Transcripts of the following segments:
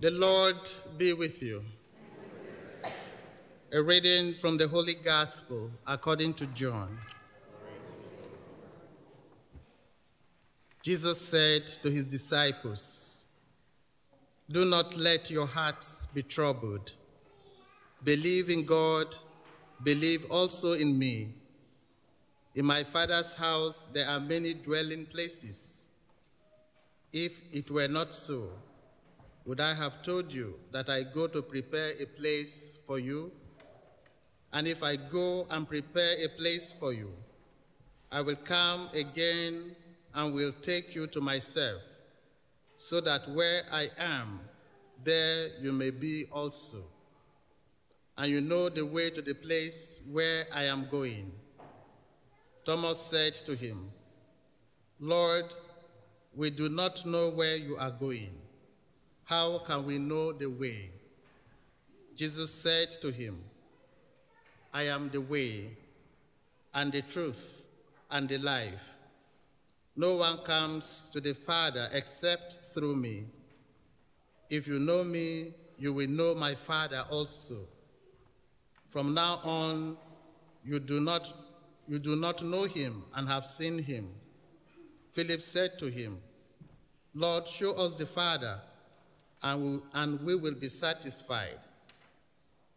The Lord be with you. A reading from the Holy Gospel according to John. Jesus said to his disciples, Do not let your hearts be troubled. Believe in God, believe also in me. In my Father's house there are many dwelling places. If it were not so, would I have told you that I go to prepare a place for you? And if I go and prepare a place for you, I will come again and will take you to myself, so that where I am, there you may be also. And you know the way to the place where I am going. Thomas said to him, Lord, we do not know where you are going. How can we know the way? Jesus said to him, I am the way and the truth and the life. No one comes to the Father except through me. If you know me, you will know my Father also. From now on, you do not, you do not know him and have seen him. Philip said to him, Lord, show us the Father, and we, will be satisfied.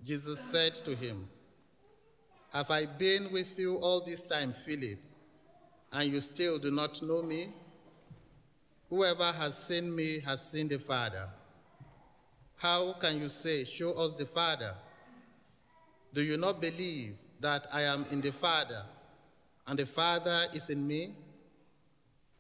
Jesus said to him, Have I been with you all this time, Philip, and you still do not know me? Whoever has seen me has seen the Father. How can you say, Show us the Father? Do you not believe that I am in the Father, and the Father is in me?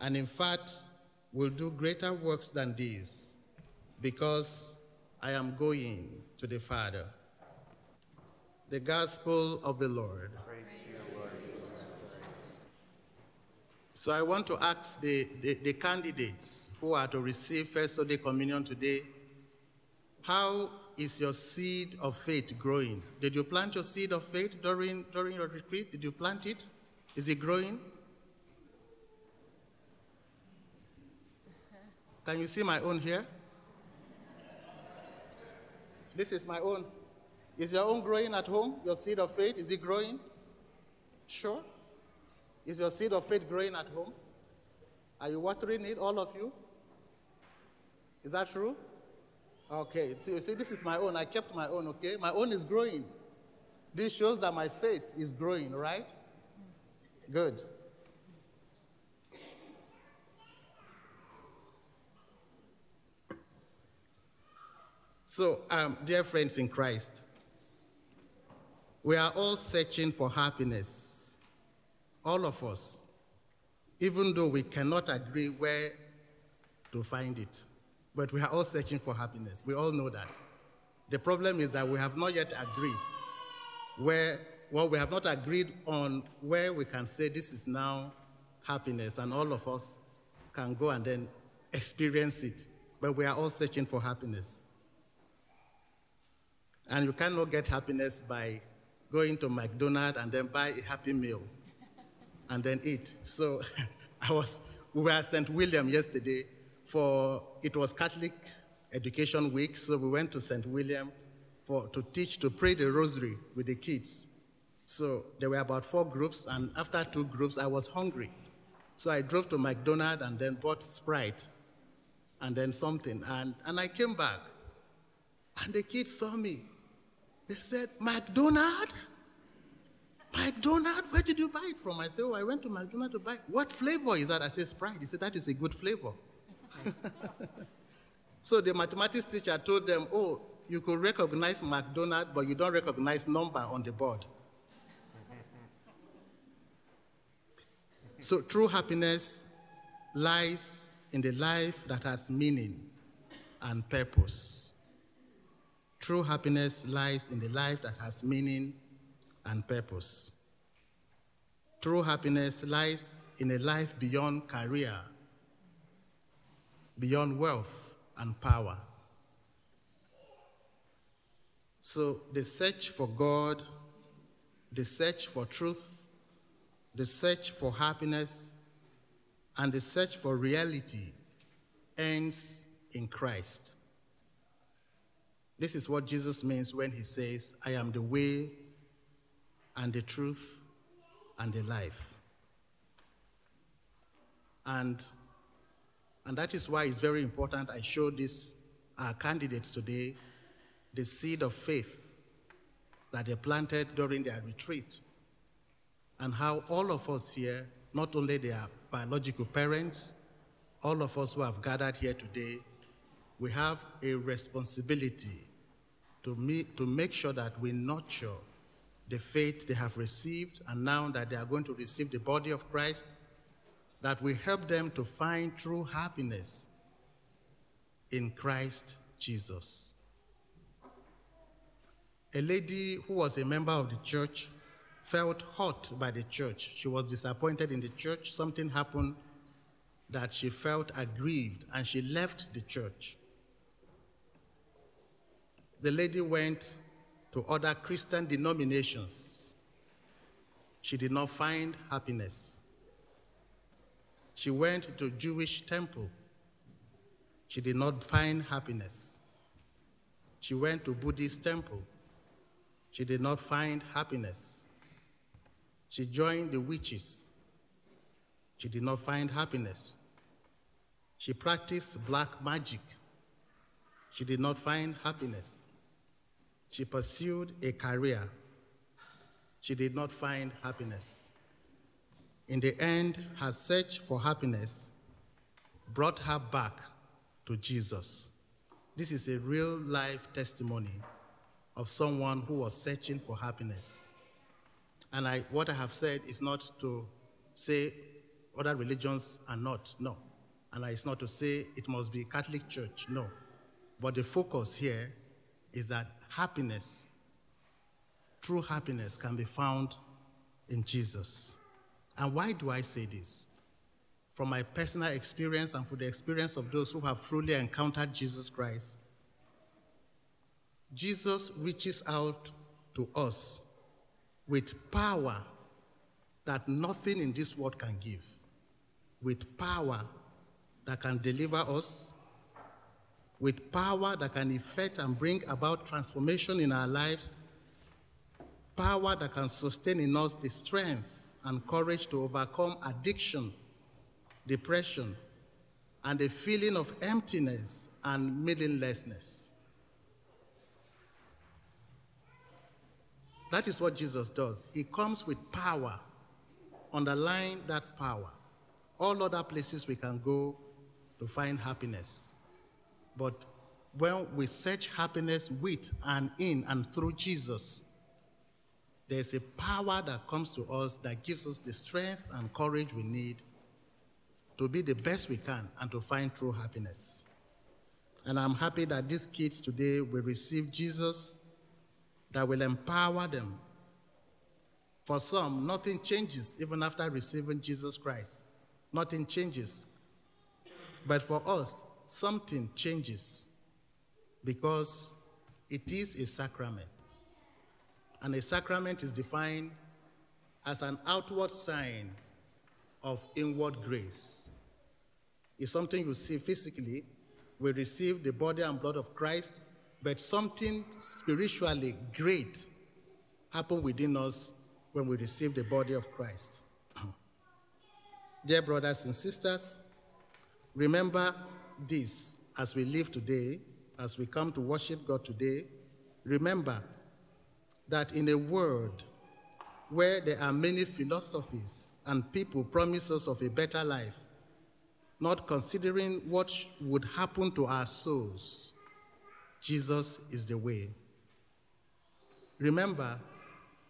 and in fact will do greater works than these, because I am going to the Father. The Gospel of the Lord. So I want to ask the, the, the, candidates who are to receive First Sunday Communion today, how is your seed of faith growing? Did you plant your seed of faith during, during your retreat? Did you plant it? Is it growing? Can you see my own here? This is my own. Is your own growing at home? Your seed of faith, is it growing? Sure. Is your seed of faith growing at home? Are you watering it, all of you? Is that true? Okay, see, see, this is my own. I kept my own, okay? My own is growing. This shows that my faith is growing, right? Good. So, um, dear friends in Christ, we are all searching for happiness, all of us, even though we cannot agree where to find it. But we are all searching for happiness. We all know that. The problem is that we have not yet agreed where, well, we have not agreed on where we can say this is now happiness, and all of us can go and then experience it. But we are all searching for happiness. And you cannot get happiness by going to McDonald's and then buy a happy meal and then eat. So I was, we were at St. William yesterday for, it was Catholic Education Week, so we went to St. William for, to teach, to pray the rosary with the kids. So there were about four groups, and after two groups, I was hungry. So I drove to McDonald's and then bought Sprite and then something. And, and I came back, and the kids saw me. They said, McDonald? McDonald? Where did you buy it from? I said, Oh, I went to McDonald to buy it. What flavor is that? I said, Sprite. He said, That is a good flavor. so the mathematics teacher told them, Oh, you could recognize McDonald, but you don't recognize number on the board. so true happiness lies in the life that has meaning. and purpose. True happiness lies in the life that has meaning and purpose. True happiness lies in a life beyond career, beyond wealth and power. So the search for God, the search for truth, the search for happiness, and the search for reality ends in Christ. This is what Jesus means when he says, I am the way and the truth and the life. And, and that is why it's very important I show these candidates today the seed of faith that they planted during their retreat, and how all of us here, not only their biological parents, all of us who have gathered here today, we have a responsibility to, meet, to make sure that we nurture the faith they have received, and now that they are going to receive the body of Christ, that we help them to find true happiness in Christ Jesus. A lady who was a member of the church felt hurt by the church. She was disappointed in the church. Something happened that she felt aggrieved and she left the church. The lady went to other Christian denominations. She did not find happiness. She went to Jewish temple. She did not find happiness. She went to Buddhist temple. She did not find happiness. She joined the witches. She did not find happiness. She practiced black magic. She did not find happiness. She pursued a career. She did not find happiness. In the end, her search for happiness brought her back to Jesus. This is a real life testimony of someone who was searching for happiness. And I, what I have said is not to say other religions are not, no. And it's not to say it must be Catholic Church, no. But the focus here is that happiness, true happiness, can be found in Jesus. And why do I say this? From my personal experience and from the experience of those who have truly encountered Jesus Christ, Jesus reaches out to us with power that nothing in this world can give, with power that can deliver us, with power that can effect and bring about transformation in our lives, power that can sustain in us the strength and courage to overcome addiction, depression, and the feeling of emptiness and meaninglessness. That is what Jesus does. He comes with power. Underline that power. All other places we can go to find happiness. But when we search happiness with and in and through Jesus, there's a power that comes to us that gives us the strength and courage we need to be the best we can and to find true happiness. And I'm happy that these kids today will receive Jesus that will empower them. For some, nothing changes even after receiving Jesus Christ. Nothing changes. But for us, something changes because it is a sacrament. And a sacrament is defined as an outward sign of inward grace. It's something you see physically. We receive the body and blood of Christ but something spiritually great happened within us when we received the body of Christ. Dear brothers and sisters, remember this as we live today, as we come to worship God today. Remember that in a world where there are many philosophies and people promise us of a better life, not considering what would happen to our souls, Jesus is the way. Remember,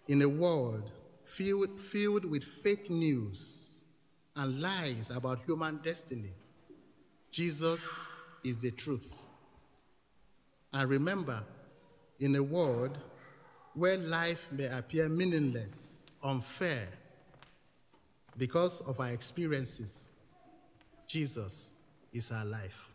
in a world filled, filled with fake news and lies about human destiny, Jesus is the truth. And remember, in a world where life may appear meaningless, unfair, because of our experiences, Jesus is our life.